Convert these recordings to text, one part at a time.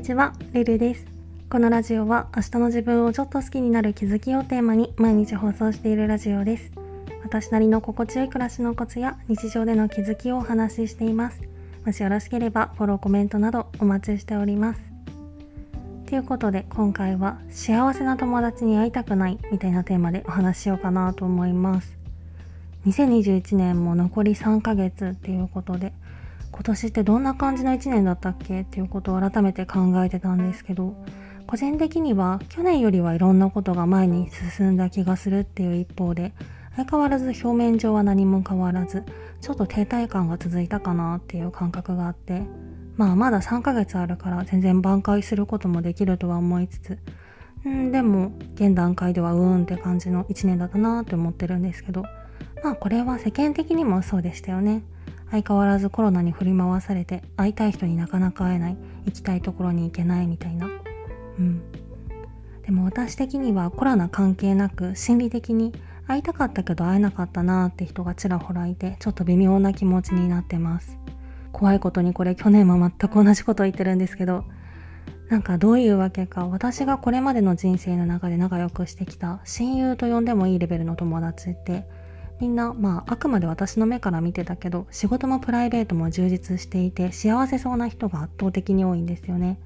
にちは、ルルです。このラジオは明日の自分をちょっと好きになる気づきをテーマに毎日放送しているラジオです。私なりの心地よい暮らしのコツや日常での気づきをお話ししています。もしよろしければフォロー、コメントなどお待ちしております。ということで今回は幸せな友達に会いたくないみたいなテーマでお話ししようかなと思います。2021年も残り3ヶ月っていうことで今年ってどんな感じの1年だったっけ？っていうことを改めて考えてたんですけど個人的には去年よりはいろんなことが前に進んだ気がするっていう一方で相変わらず表面上は何も変わらずちょっと停滞感が続いたかなっていう感覚があってまあまだ3ヶ月あるから全然挽回することもできるとは思いつつうんでも現段階ではうーんって感じの1年だったなって思ってるんですけどまあこれは世間的にもそうでしたよね。相変わらずコロナに振り回されて会いたい人になかなか会えない行きたいところに行けないみたいな。うん。でも私的にはコロナ関係なく心理的に会いたかったけど会えなかったなーって人がちらほらいてちょっと微妙な気持ちになってます。怖いことにこれ去年も全く同じこと言ってるんですけどなんかどういうわけか私がこれまでの人生の中で仲良くしてきた親友と呼んでもいいレベルの友達ってみんなまああくまで私の目から見てたけど仕事もプライベートも充実していて幸せそうな人が圧倒的に多いんですよね。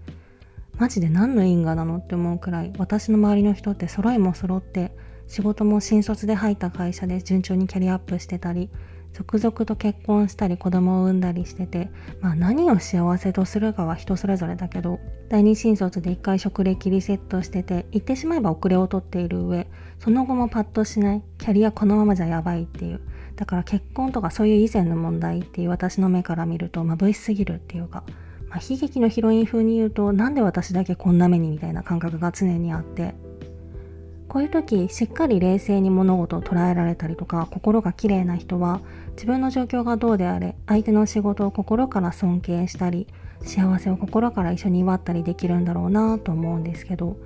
マジで何の因果なのって思うくらい私の周りの人って揃いも揃って仕事も新卒で入った会社で順調にキャリアアップしてたり続々と結婚したり子供を産んだりしてて、まあ何を幸せとするかは人それぞれだけど、第二新卒で一回職歴リセットしてて、言ってしまえば遅れを取っている上、その後もパッとしない、キャリアこのままじゃやばいっていう。だから結婚とかそういう以前の問題っていう私の目から見ると眩しすぎるっていうか、まあ、悲劇のヒロイン風に言うと、なんで私だけこんな目にみたいな感覚が常にあって、こういう時しっかり冷静に物事を捉えられたりとか心が綺麗な人は自分の状況がどうであれ相手の仕事を心から尊敬したり幸せを心から一緒に祝ったりできるんだろうなと思うんですけど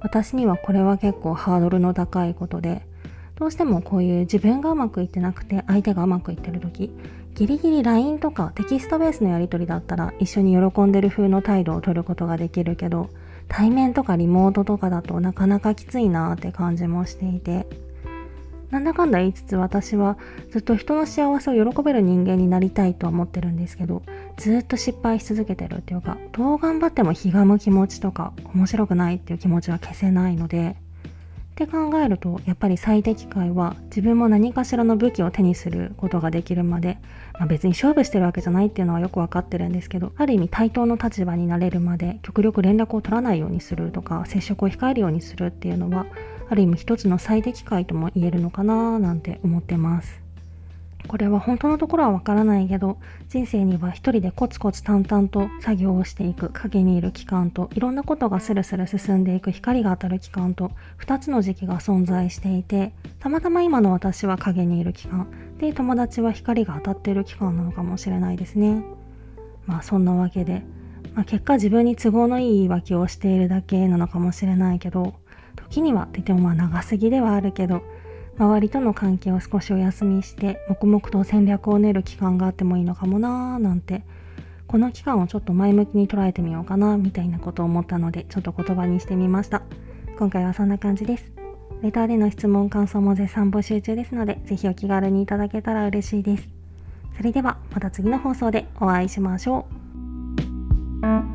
私にはこれは結構ハードルの高いことでどうしてもこういう自分がうまくいってなくて相手がうまくいってる時ギリギリ LINE とかテキストベースのやり取りだったら一緒に喜んでる風の態度を取ることができるけど対面とかリモートとかだとなかなかきついなって感じもしていて。なんだかんだ言いつつ私はずっと人の幸せを喜べる人間になりたいとは思ってるんですけどずっと失敗し続けてるっていうかどう頑張ってもひがむ気持ちとか面白くないっていう気持ちは消せないのでって考えるとやっぱり最適解は自分も何かしらの武器を手にすることができるまで、まあ、別に勝負してるわけじゃないっていうのはよくわかってるんですけどある意味対等の立場になれるまで極力連絡を取らないようにするとか接触を控えるようにするっていうのはある意味一つの最適解とも言えるのかななんて思ってます。これは本当のところはわからないけど人生には一人でコツコツ淡々と作業をしていく影にいる期間といろんなことがスルスル進んでいく光が当たる期間と2つの時期が存在していてたまたま今の私は影にいる期間で友達は光が当たっている期間なのかもしれないですね。まあそんなわけで、まあ、結果自分に都合のいい言い訳をしているだけなのかもしれないけど時にはって言ってもまあ長すぎではあるけど周りとの関係を少しお休みして黙々と戦略を練る期間があってもいいのかもなーなんてこの期間をちょっと前向きに捉えてみようかなみたいなことを思ったのでちょっと言葉にしてみました。今回はそんな感じです。レターでの質問感想も絶賛募集中ですのでぜひお気軽にいただけたら嬉しいです。それではまた次の放送でお会いしましょう。